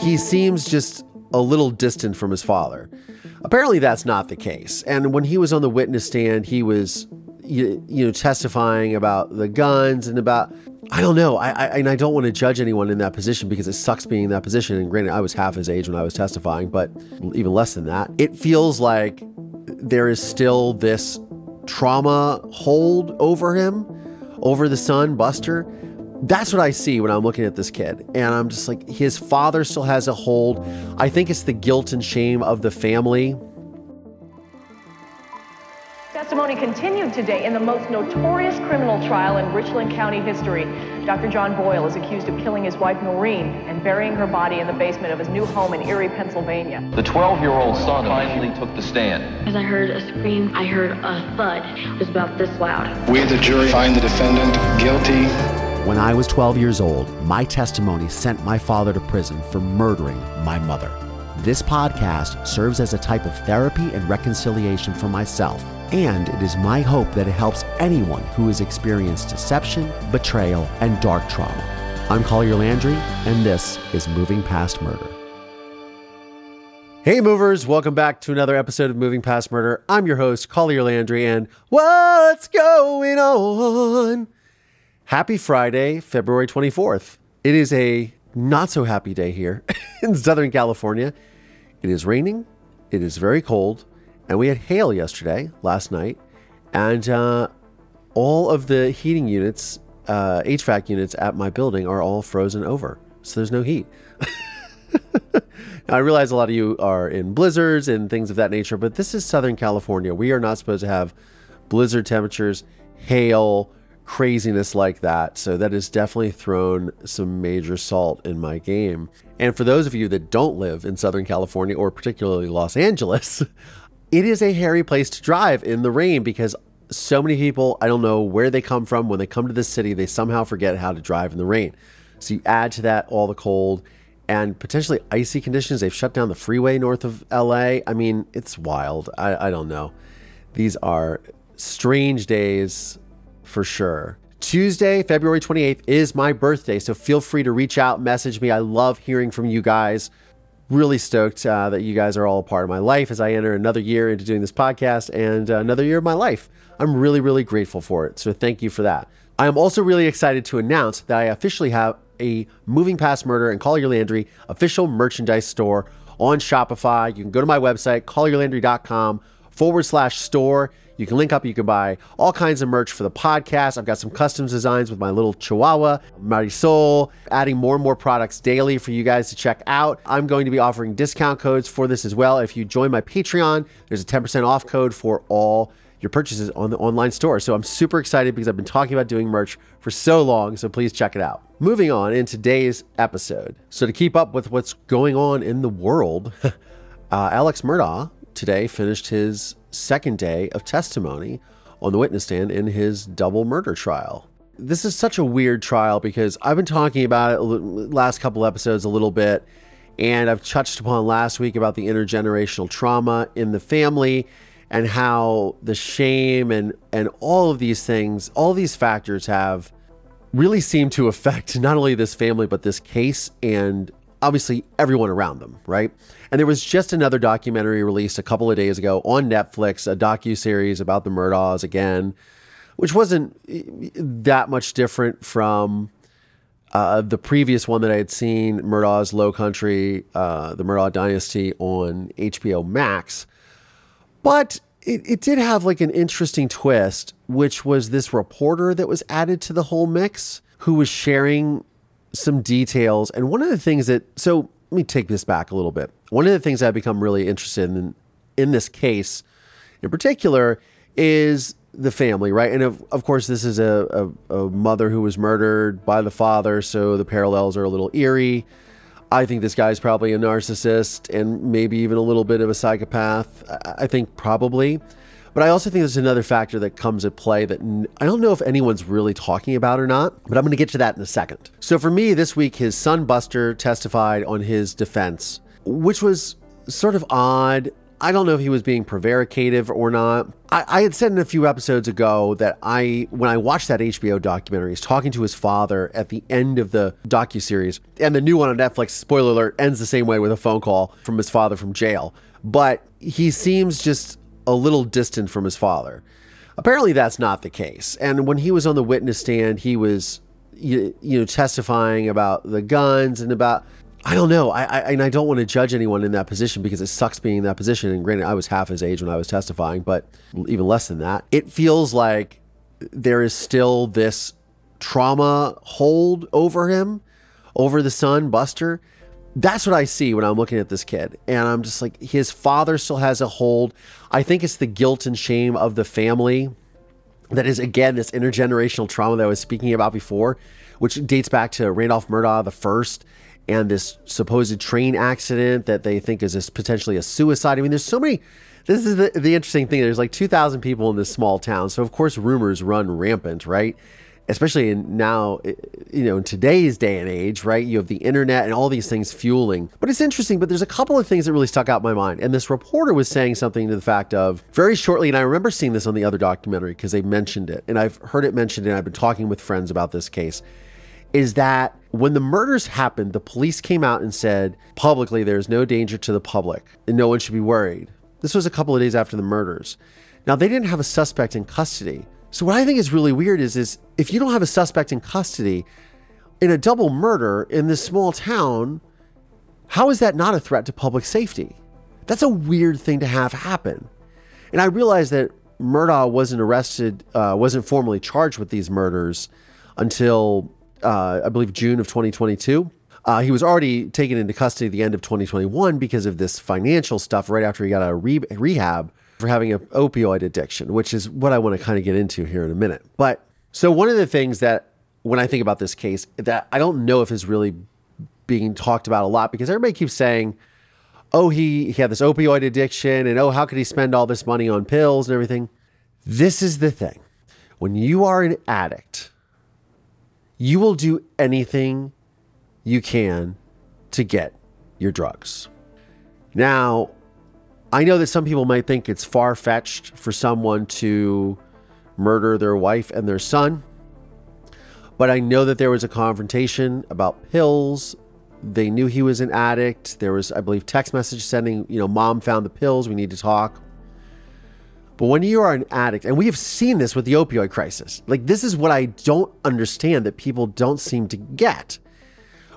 he seems just a little distant from his father. Apparently, that's not the case. And when he was on the witness stand, he was, you, you know, testifying about the guns and about, I don't know. I, I and I don't want to judge anyone in that position because it sucks being in that position. And granted, I was half his age when I was testifying, but even less than that. It feels like there is still this trauma hold over him, over the son, Buster that's what I see when I'm looking at this kid. And I'm just like, his father still has a hold. I think it's the guilt and shame of the family. Testimony continued today in the most notorious criminal trial in Richland County history. Dr. John Boyle is accused of killing his wife Noreen and burying her body in the basement of his new home in Erie, Pennsylvania. The 12 year old son finally took the stand. As I heard a scream, I heard a thud. It was about this loud. We, the jury, find the defendant guilty when I was 12 years old, my testimony sent my father to prison for murdering my mother. This podcast serves as a type of therapy and reconciliation for myself, and it is my hope that it helps anyone who has experienced deception, betrayal, and dark trauma. I'm Collier Landry, and this is Moving Past Murder. Hey, movers, welcome back to another episode of Moving Past Murder. I'm your host, Collier Landry, and what's going on? Happy Friday, February 24th. It is a not so happy day here in Southern California. It is raining, it is very cold, and we had hail yesterday, last night, and uh, all of the heating units, uh, HVAC units at my building are all frozen over. So there's no heat. now, I realize a lot of you are in blizzards and things of that nature, but this is Southern California. We are not supposed to have blizzard temperatures, hail, craziness like that. So that has definitely thrown some major salt in my game. And for those of you that don't live in Southern California or particularly Los Angeles, it is a hairy place to drive in the rain because so many people, I don't know where they come from, when they come to the city, they somehow forget how to drive in the rain. So you add to that all the cold and potentially icy conditions. They've shut down the freeway north of LA. I mean, it's wild. I, I don't know. These are strange days for sure. Tuesday, February 28th is my birthday, so feel free to reach out, message me. I love hearing from you guys. Really stoked uh, that you guys are all a part of my life as I enter another year into doing this podcast and uh, another year of my life. I'm really, really grateful for it. So thank you for that. I am also really excited to announce that I officially have a Moving Past Murder and Collier Landry official merchandise store on Shopify. You can go to my website, collierlandry.com forward slash store. You can link up, you can buy all kinds of merch for the podcast. I've got some custom designs with my little chihuahua, Marisol, adding more and more products daily for you guys to check out. I'm going to be offering discount codes for this as well. If you join my Patreon, there's a 10% off code for all your purchases on the online store. So I'm super excited because I've been talking about doing merch for so long. So please check it out. Moving on in today's episode. So to keep up with what's going on in the world, uh, Alex Murdaugh today finished his second day of testimony on the witness stand in his double murder trial. This is such a weird trial because I've been talking about it last couple episodes a little bit, and I've touched upon last week about the intergenerational trauma in the family and how the shame and and all of these things, all these factors have really seemed to affect not only this family but this case and obviously everyone around them, right? And there was just another documentary released a couple of days ago on Netflix, a docu series about the Murdaughs again, which wasn't that much different from uh, the previous one that I had seen, Murdaugh's Low Country, uh, the Murdaugh Dynasty on HBO Max. But it, it did have like an interesting twist, which was this reporter that was added to the whole mix who was sharing some details. And one of the things that, so me take this back a little bit. One of the things I've become really interested in in this case in particular is the family, right? And of, of course, this is a, a, a mother who was murdered by the father, so the parallels are a little eerie. I think this guy's probably a narcissist and maybe even a little bit of a psychopath. I think probably. But I also think there's another factor that comes at play that I don't know if anyone's really talking about or not, but I'm going to get to that in a second. So for me, this week, his son Buster testified on his defense, which was sort of odd. I don't know if he was being prevaricative or not. I, I had said in a few episodes ago that I, when I watched that HBO documentary, he's talking to his father at the end of the docu series, and the new one on Netflix. Spoiler alert: ends the same way with a phone call from his father from jail. But he seems just a little distant from his father. Apparently, that's not the case. And when he was on the witness stand, he was, you, you know, testifying about the guns and about I don't know. I, I and I don't want to judge anyone in that position because it sucks being in that position. And granted, I was half his age when I was testifying, but even less than that. It feels like there is still this trauma hold over him, over the son, Buster. That's what I see when I'm looking at this kid. And I'm just like, his father still has a hold. I think it's the guilt and shame of the family that is, again, this intergenerational trauma that I was speaking about before, which dates back to Randolph Murdaugh the first and this supposed train accident that they think is potentially a suicide. I mean, there's so many. This is the, the interesting thing. There's like 2,000 people in this small town. So, of course, rumors run rampant, right? Especially in now, you know, in today's day and age, right? You have the internet and all these things fueling. But it's interesting, but there's a couple of things that really stuck out my mind. And this reporter was saying something to the fact of very shortly, and I remember seeing this on the other documentary because they mentioned it. And I've heard it mentioned, and I've been talking with friends about this case is that when the murders happened, the police came out and said publicly there's no danger to the public and no one should be worried. This was a couple of days after the murders. Now, they didn't have a suspect in custody. So, what I think is really weird is, is if you don't have a suspect in custody in a double murder in this small town, how is that not a threat to public safety? That's a weird thing to have happen. And I realize that Murdaugh wasn't arrested, uh, wasn't formally charged with these murders until uh, I believe, June of 2022. Uh, he was already taken into custody at the end of 2021 because of this financial stuff right after he got out of re- rehab for having an opioid addiction, which is what I want to kind of get into here in a minute. But so, one of the things that when I think about this case that I don't know if is really being talked about a lot because everybody keeps saying, oh, he, he had this opioid addiction and oh, how could he spend all this money on pills and everything? This is the thing. When you are an addict, you will do anything you can to get your drugs. Now, I know that some people might think it's far fetched for someone to murder their wife and their son, but I know that there was a confrontation about pills. They knew he was an addict. There was, I believe, text message sending, you know, mom found the pills. We need to talk. But when you are an addict, and we have seen this with the opioid crisis, like this is what I don't understand that people don't seem to get.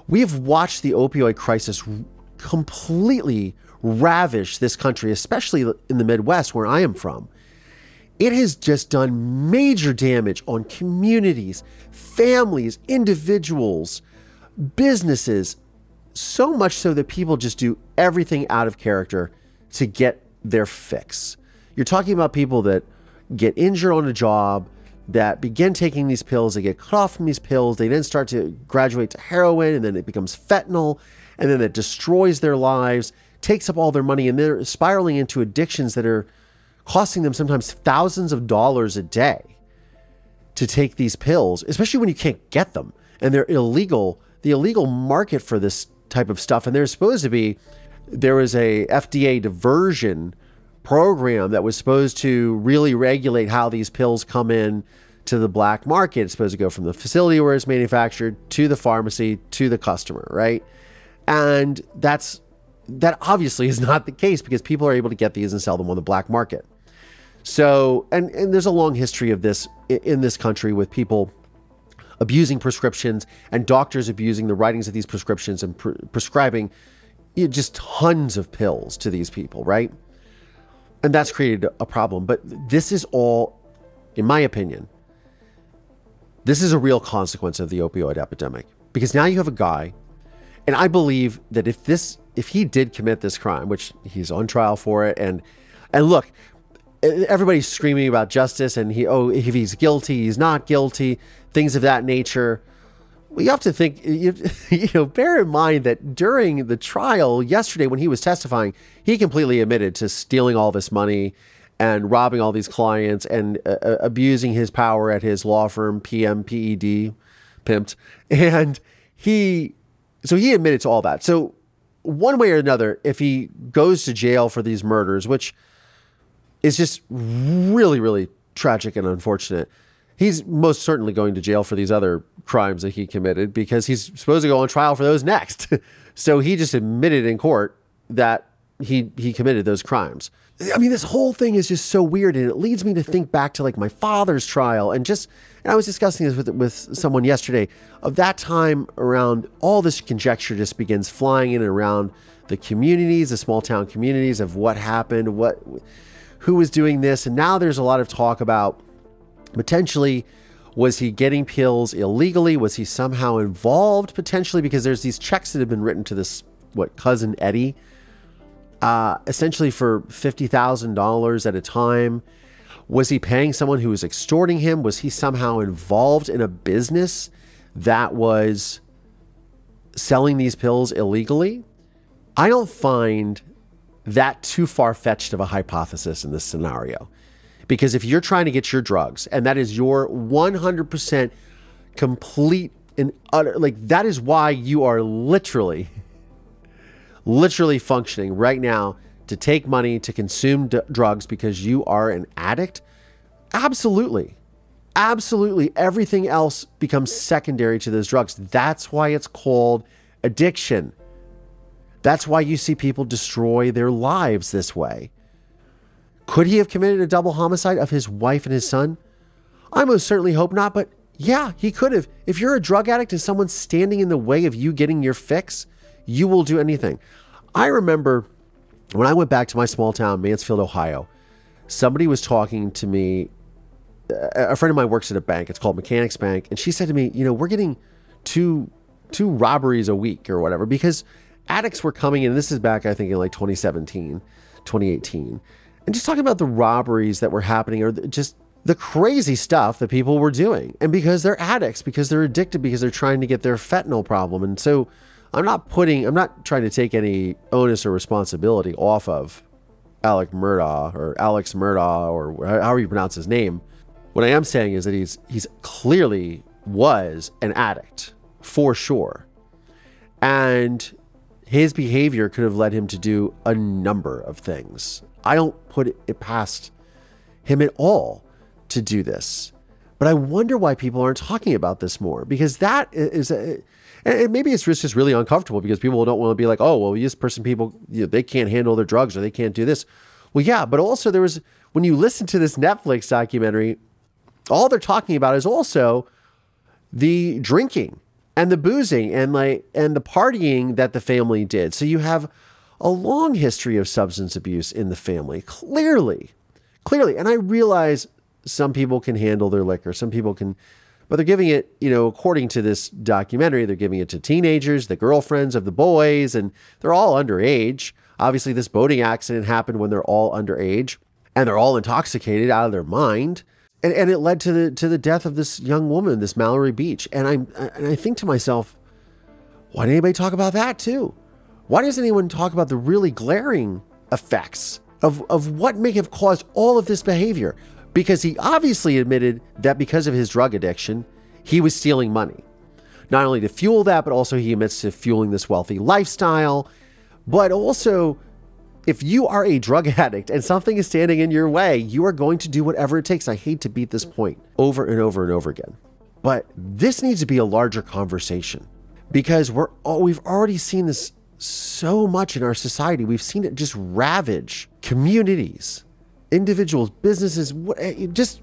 We have watched the opioid crisis completely ravish this country, especially in the Midwest where I am from. It has just done major damage on communities, families, individuals, businesses, so much so that people just do everything out of character to get their fix. You're talking about people that get injured on a job, that begin taking these pills, they get cut off from these pills, they then start to graduate to heroin, and then it becomes fentanyl, and then it destroys their lives, takes up all their money, and they're spiraling into addictions that are costing them sometimes thousands of dollars a day to take these pills, especially when you can't get them and they're illegal. The illegal market for this type of stuff, and there's supposed to be there was a FDA diversion program that was supposed to really regulate how these pills come in to the black market. It's supposed to go from the facility where it's manufactured to the pharmacy to the customer, right? And that's that obviously is not the case because people are able to get these and sell them on the black market. So, and, and there's a long history of this in this country with people abusing prescriptions and doctors abusing the writings of these prescriptions and pre- prescribing you know, just tons of pills to these people, right? and that's created a problem. But this is all, in my opinion, this is a real consequence of the opioid epidemic because now you have a guy, and I believe that if this, if he did commit this crime, which he's on trial for it, and and look, everybody's screaming about justice, and he, oh, if he's guilty, he's not guilty, things of that nature well, you have to think, you, you know, bear in mind that during the trial yesterday, when he was testifying, he completely admitted to stealing all this money and robbing all these clients and uh, uh abusing his power at his law firm, PMPED, pimped. And he, so he admitted to all that. So one way or another, if he goes to jail for these murders, which is just really, really tragic and unfortunate, he's most certainly going to jail for these other crimes that he committed because he's supposed to go on trial for those next. so he just admitted in court that he he committed those crimes. I mean, this whole thing is just so weird, and it leads me to think back to like my father's trial, and just. And I was discussing this with with someone yesterday. Of that time around, all this conjecture just begins flying in and around the communities, the small town communities of what happened, what, who was doing this, and now there's a lot of talk about potentially was he getting pills illegally? Was he somehow involved potentially? Because there's these checks that have been written to this what cousin Eddie uh, essentially for $50,000 at a time. Was he paying someone who was extorting him? Was he somehow involved in a business that was selling these pills illegally? I don't find that too far fetched of a hypothesis in this scenario. Because if you're trying to get your drugs, and that is your 100% complete and utter, like that is why you are literally literally functioning right now to take money to consume d- drugs because you are an addict? Absolutely. Absolutely. Everything else becomes secondary to those drugs. That's why it's called addiction. That's why you see people destroy their lives this way. Could he have committed a double homicide of his wife and his son? I most certainly hope not, but yeah, he could have. If you're a drug addict and someone's standing in the way of you getting your fix, you will do anything. I remember when I went back to my small town, Mansfield, Ohio, somebody was talking to me. A friend of mine works at a bank. It's called Mechanics Bank, and she said to me, "You know, we're getting two two robberies a week or whatever because addicts were coming in. This is back, I think, in like 2017, 2018, and just talking about the robberies that were happening or just the crazy stuff that people were doing, and because they're addicts, because they're addicted, because they're trying to get their fentanyl problem, and so." I'm not putting, I'm not trying to take any onus or responsibility off of Alec Murdaugh or Alex Murdaugh or however you pronounce his name. What I am saying is that he's he's clearly was an addict for sure, and his behavior could have led him to do a number of things. I don't put it past him at all to do this, but I wonder why people aren't talking about this more because that is a and maybe it's just really uncomfortable because people don't want to be like, oh, well, this person, people, you know, they can't handle their drugs or they can't do this. Well, yeah, but also there was, when you listen to this Netflix documentary, all they're talking about is also the drinking and the boozing and like and the partying that the family did. So you have a long history of substance abuse in the family, clearly, clearly. And I realize some people can handle their liquor, some people can but they're giving it, you know, according to this documentary, they're giving it to teenagers, the girlfriends of the boys, and they're all underage. Obviously, this boating accident happened when they're all underage and they're all intoxicated out of their mind. And, and it led to the to the death of this young woman, this Mallory Beach. And I'm and I think to myself, why didn't anybody talk about that too? Why doesn't anyone talk about the really glaring effects of, of what may have caused all of this behavior? Because he obviously admitted that because of his drug addiction, he was stealing money. Not only to fuel that, but also he admits to fueling this wealthy lifestyle. But also, if you are a drug addict and something is standing in your way, you are going to do whatever it takes. I hate to beat this point over and over and over again. But this needs to be a larger conversation because we're oh, we've already seen this so much in our society. We've seen it just ravage communities, individuals, businesses, eh, just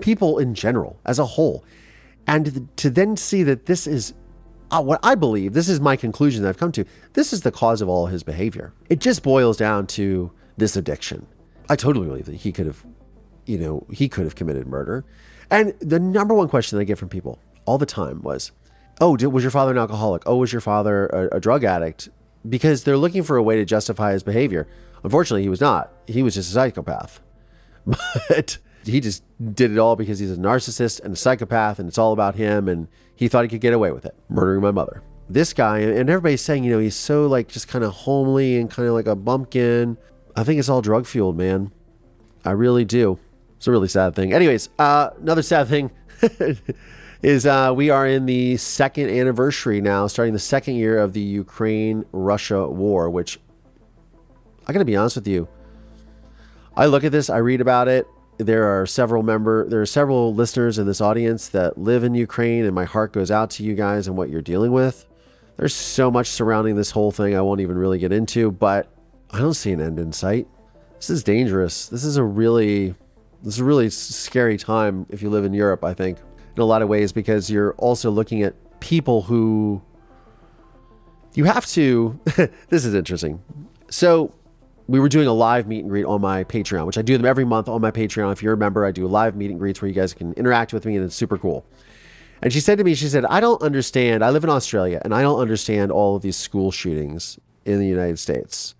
people in general as a whole. And to then see that this is uh, what I believe, this is my conclusion that I've come to, this is the cause of all his behavior. It just boils down to this addiction. I totally believe that he could have, you know, he could have committed murder. And the number one question that I get from people all the time was, oh, did, was your father an alcoholic? Oh, was your father a, a drug addict? Because they're looking for a way to justify his behavior. Unfortunately, he was not. He was just a psychopath. But he just did it all because he's a narcissist and a psychopath, and it's all about him, and he thought he could get away with it, murdering my mother. This guy, and everybody's saying, you know, he's so like just kind of homely and kind of like a bumpkin. I think it's all drug fueled, man. I really do. It's a really sad thing. Anyways, uh, another sad thing. is uh, we are in the second anniversary now, starting the second year of the Ukraine Russia war, which I got to be honest with you. I look at this, I read about it. There are several member, there are several listeners in this audience that live in Ukraine, and my heart goes out to you guys and what you're dealing with. There's so much surrounding this whole thing I won't even really get into, but I don't see an end in sight. This is dangerous. This is a really, this is a really scary time if you live in Europe. I think in a lot of ways because you're also looking at people who you have to. this is interesting. So we were doing a live meet and greet on my Patreon, which I do them every month on my Patreon. If you're a member, I do live meet and greets where you guys can interact with me, and it's super cool. And she said to me, she said, I don't understand. I live in Australia, and I don't understand all of these school shootings in the United States.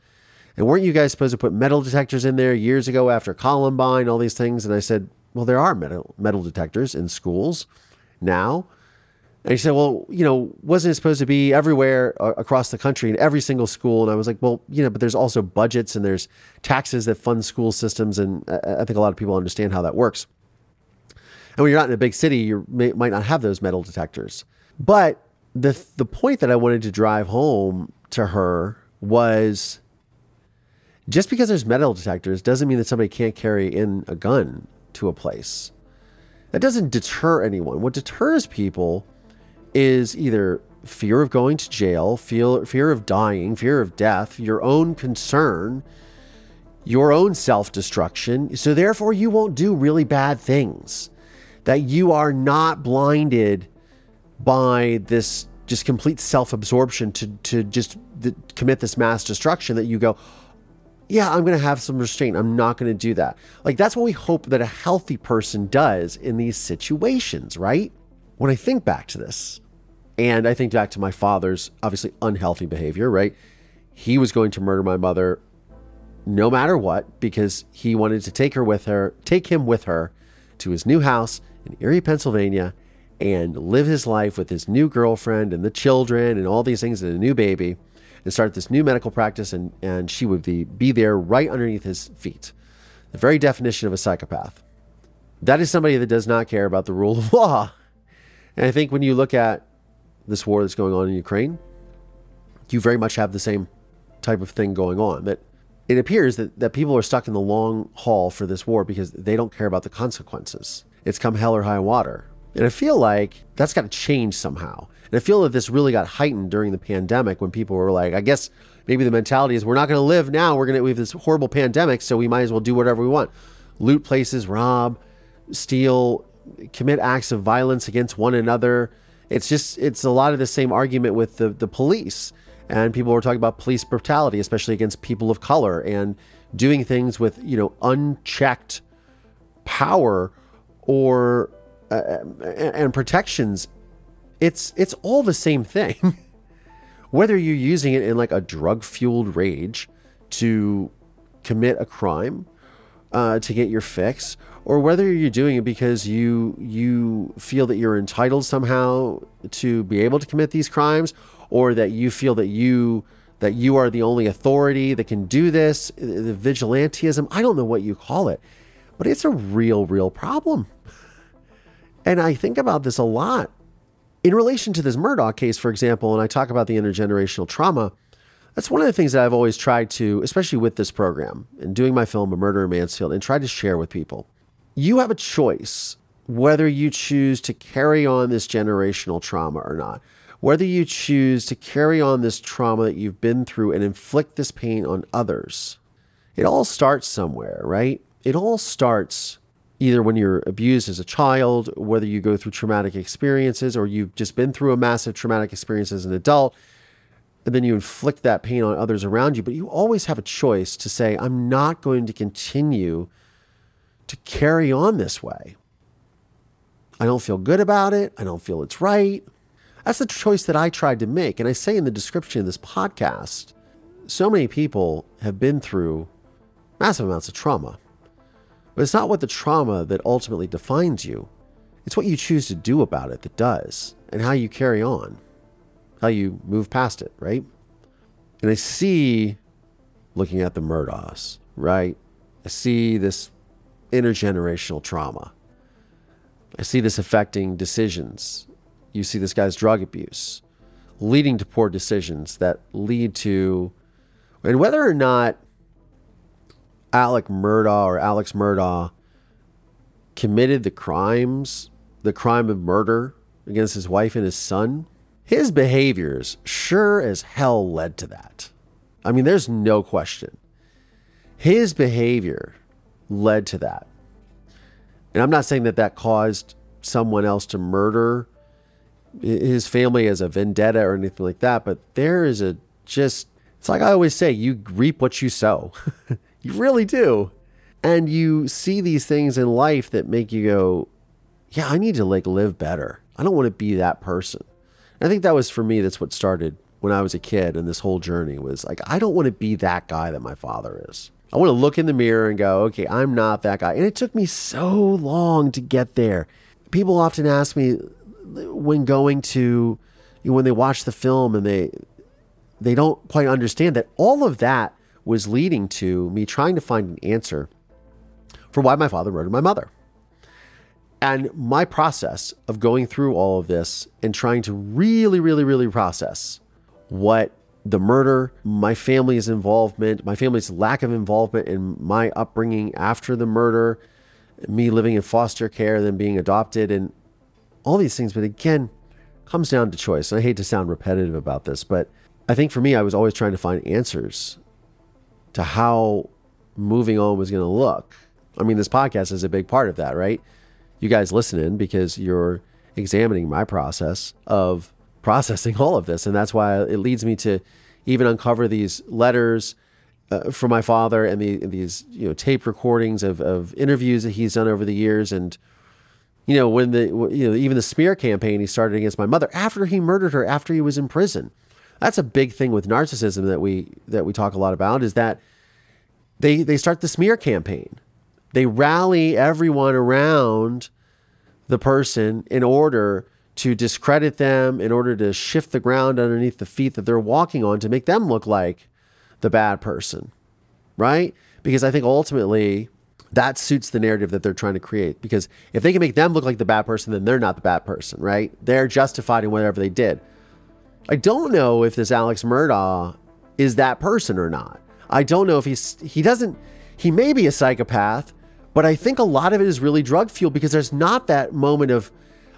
And weren't you guys supposed to put metal detectors in there years ago after Columbine, all these things? And I said, well, there are metal, metal detectors in schools now. And he said, well, you know, wasn't it supposed to be everywhere uh, across the country in every single school? And I was like, well, you know, but there's also budgets and there's taxes that fund school systems. And I think a lot of people understand how that works. And when you're not in a big city, you might not have those metal detectors. But the, the point that I wanted to drive home to her was just because there's metal detectors doesn't mean that somebody can't carry in a gun to a place. That doesn't deter anyone. What deters people is either fear of going to jail, fear, fear of dying, fear of death, your own concern, your own self destruction. So, therefore, you won't do really bad things. That you are not blinded by this just complete self absorption to, to just commit this mass destruction that you go, yeah, I'm going to have some restraint. I'm not going to do that. Like, that's what we hope that a healthy person does in these situations, right? When I think back to this, and I think back to my father's obviously unhealthy behavior, right? He was going to murder my mother no matter what because he wanted to take her with her, take him with her to his new house in Erie, Pennsylvania, and live his life with his new girlfriend and the children and all these things and a new baby and start this new medical practice, and, and she would be, be there right underneath his feet. The very definition of a psychopath. That is somebody that does not care about the rule of law. And I think when you look at this war that's going on in Ukraine, you very much have the same type of thing going on. That it appears that, that people are stuck in the long haul for this war because they don't care about the consequences. It's come hell or high water. And I feel like that's got to change somehow. And I feel that this really got heightened during the pandemic when people were like, I guess maybe the mentality is we're not going to live now. We're going to, we have this horrible pandemic, so we might as well do whatever we want. Loot places, rob, steal, commit acts of violence against one another. It's just, it's a lot of the same argument with the, the police. And people were talking about police brutality, especially against people of color and doing things with, you know, unchecked power or uh, and protections it's it's all the same thing. Whether you're using it in like a drug fueled rage to commit a crime, uh, to get your fix, or whether you're doing it because you you feel that you're entitled somehow to be able to commit these crimes, or that you feel that you that you are the only authority that can do this, the vigilantism, I don't know what you call it, but it's a real, real problem. And I think about this a lot in relation to this Murdaugh case, for example, and I talk about the intergenerational trauma, that's one of the things that I've always tried to, especially with this program and doing my film, A Murder in Mansfield, and try to share with people. You have a choice whether you choose to carry on this generational trauma or not, whether you choose to carry on this trauma that you've been through and inflict this pain on others. It all starts somewhere, right? It all starts either when you're abused as a child, whether you go through traumatic experiences or you've just been through a massive traumatic experience as an adult, and then you inflict that pain on others around you. But you always have a choice to say, I'm not going to continue to carry on this way. I don't feel good about it. I don't feel it's right. That's the choice that I tried to make. And I say in the description of this podcast, so many people have been through massive amounts of trauma but it's not what the trauma that ultimately defines you. It's what you choose to do about it that does, and how you carry on, how you move past it, right? And I see, looking at the Murdaughs, right? I see this intergenerational trauma. I see this affecting decisions. You see this guy's drug abuse leading to poor decisions that lead to, and whether or not Alec Murdaugh or Alex Murdaugh committed the crimes, the crime of murder against his wife and his son, his behaviors sure as hell led to that. I mean, there's no question. His behavior led to that. And I'm not saying that that caused someone else to murder his family as a vendetta or anything like that, but there is a just, it's like I always say, you reap what you sow. you really do. And you see these things in life that make you go, yeah, I need to like live better. I don't want to be that person. I think that was for me, that's what started when I was a kid and this whole journey was like, I don't want to be that guy that my father is. I want to look in the mirror and go, okay, I'm not that guy. And it took me so long to get there. People often ask me when going to, you know, when they watch the film and they, they don't quite understand that all of that was leading to me trying to find an answer for why my father murdered my mother. And my process of going through all of this and trying to really, really, really process what the murder, my family's involvement, my family's lack of involvement in my upbringing after the murder, me living in foster care, then being adopted, and all these things. But again, comes down to choice. And I hate to sound repetitive about this, but I think for me, I was always trying to find answers to how moving on was going to look. I mean, this podcast is a big part of that, right? You guys listening because you're examining my process of processing all of this. And that's why it leads me to even uncover these letters uh, from my father and the, these you know tape recordings of, of interviews that he's done over the years. And you know when the you know even the smear campaign he started against my mother after he murdered her after he was in prison. That's a big thing with narcissism that we that we talk a lot about is that they they start the smear campaign they rally everyone around the person in order to discredit them, in order to shift the ground underneath the feet that they're walking on to make them look like the bad person, right? Because I think ultimately that suits the narrative that they're trying to create. Because if they can make them look like the bad person, then they're not the bad person, right? They're justified in whatever they did. I don't know if this Alex Murdaugh is that person or not. I don't know if he's, he doesn't, he may be a psychopath, but I think a lot of it is really drug fuel because there's not that moment of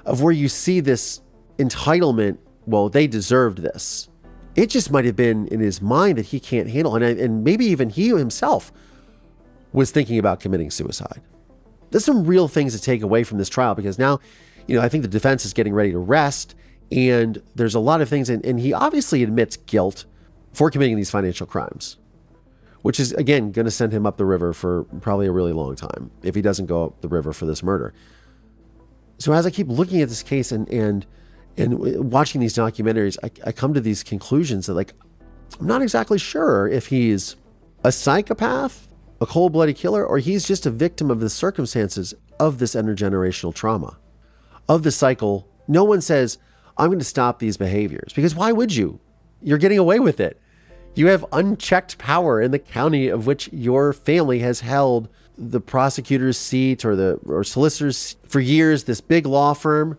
of where you see this entitlement. Well, they deserved this. It just might have been in his mind that he can't handle, and and maybe even he himself was thinking about committing suicide. There's some real things to take away from this trial because now, you know, I think the defense is getting ready to rest, and there's a lot of things, and, and he obviously admits guilt for committing these financial crimes which is again going to send him up the river for probably a really long time if he doesn't go up the river for this murder. So as I keep looking at this case and and and watching these documentaries, I, I come to these conclusions that like I'm not exactly sure if he's a psychopath, a cold-blooded killer, or he's just a victim of the circumstances of this intergenerational trauma, of the cycle. No one says, I'm going to stop these behaviors because why would you? You're getting away with it. You have unchecked power in the county of which your family has held the prosecutor's seat or the or solicitor's for years. This big law firm,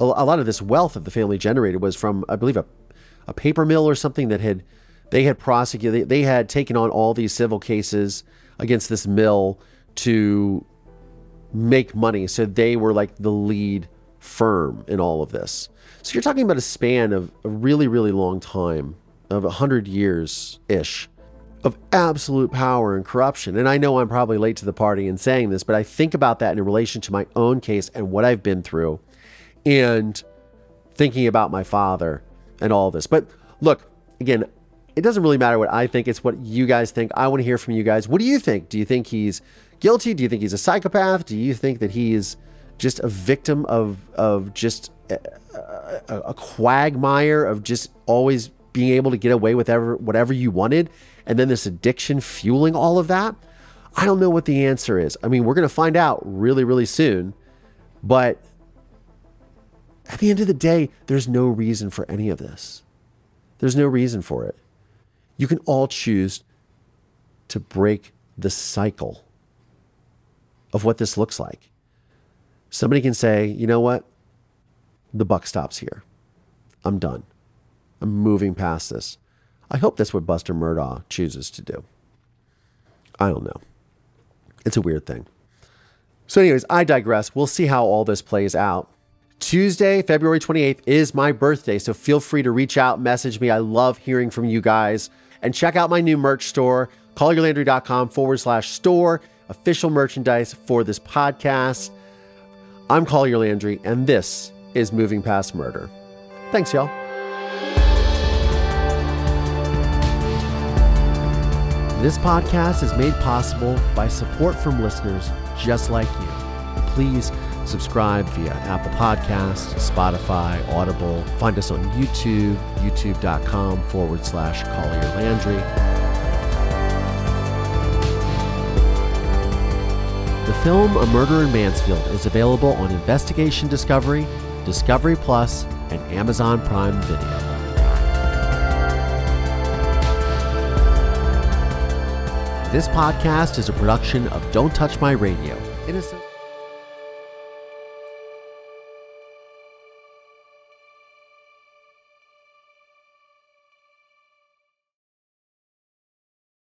a, a lot of this wealth that the family generated was from, I believe, a, a paper mill or something that had they had prosecuted. They, they had taken on all these civil cases against this mill to make money. So they were like the lead firm in all of this. So you're talking about a span of a really, really long time of 100 years ish of absolute power and corruption. And I know I'm probably late to the party in saying this, but I think about that in relation to my own case and what I've been through and thinking about my father and all this. But look, again, it doesn't really matter what I think, it's what you guys think. I want to hear from you guys. What do you think? Do you think he's guilty? Do you think he's a psychopath? Do you think that he's just a victim of of just a, a, a quagmire of just always being able to get away with whatever, whatever you wanted, and then this addiction fueling all of that? I don't know what the answer is. I mean, we're going to find out really, really soon. But at the end of the day, there's no reason for any of this. There's no reason for it. You can all choose to break the cycle of what this looks like. somebody can say, you know what? The buck stops here. I'm done. I'm moving past this. I hope that's what Buster Murdaugh chooses to do. I don't know. It's a weird thing. So, anyways, I digress. We'll see how all this plays out. Tuesday, February 28th is my birthday, so feel free to reach out, message me. I love hearing from you guys. And check out my new merch store, collierlandry.com forward slash store, official merchandise for this podcast. I'm Collier Landry, and this is Moving Past Murder. Thanks, y'all. This podcast is made possible by support from listeners just like you. Please subscribe via Apple Podcasts, Spotify, Audible. Find us on YouTube, youtube.com forward slash Collier Landry. The film A Murder in Mansfield is available on Investigation Discovery, Discovery Plus, and Amazon Prime Video. This podcast is a production of Don't Touch My Radio.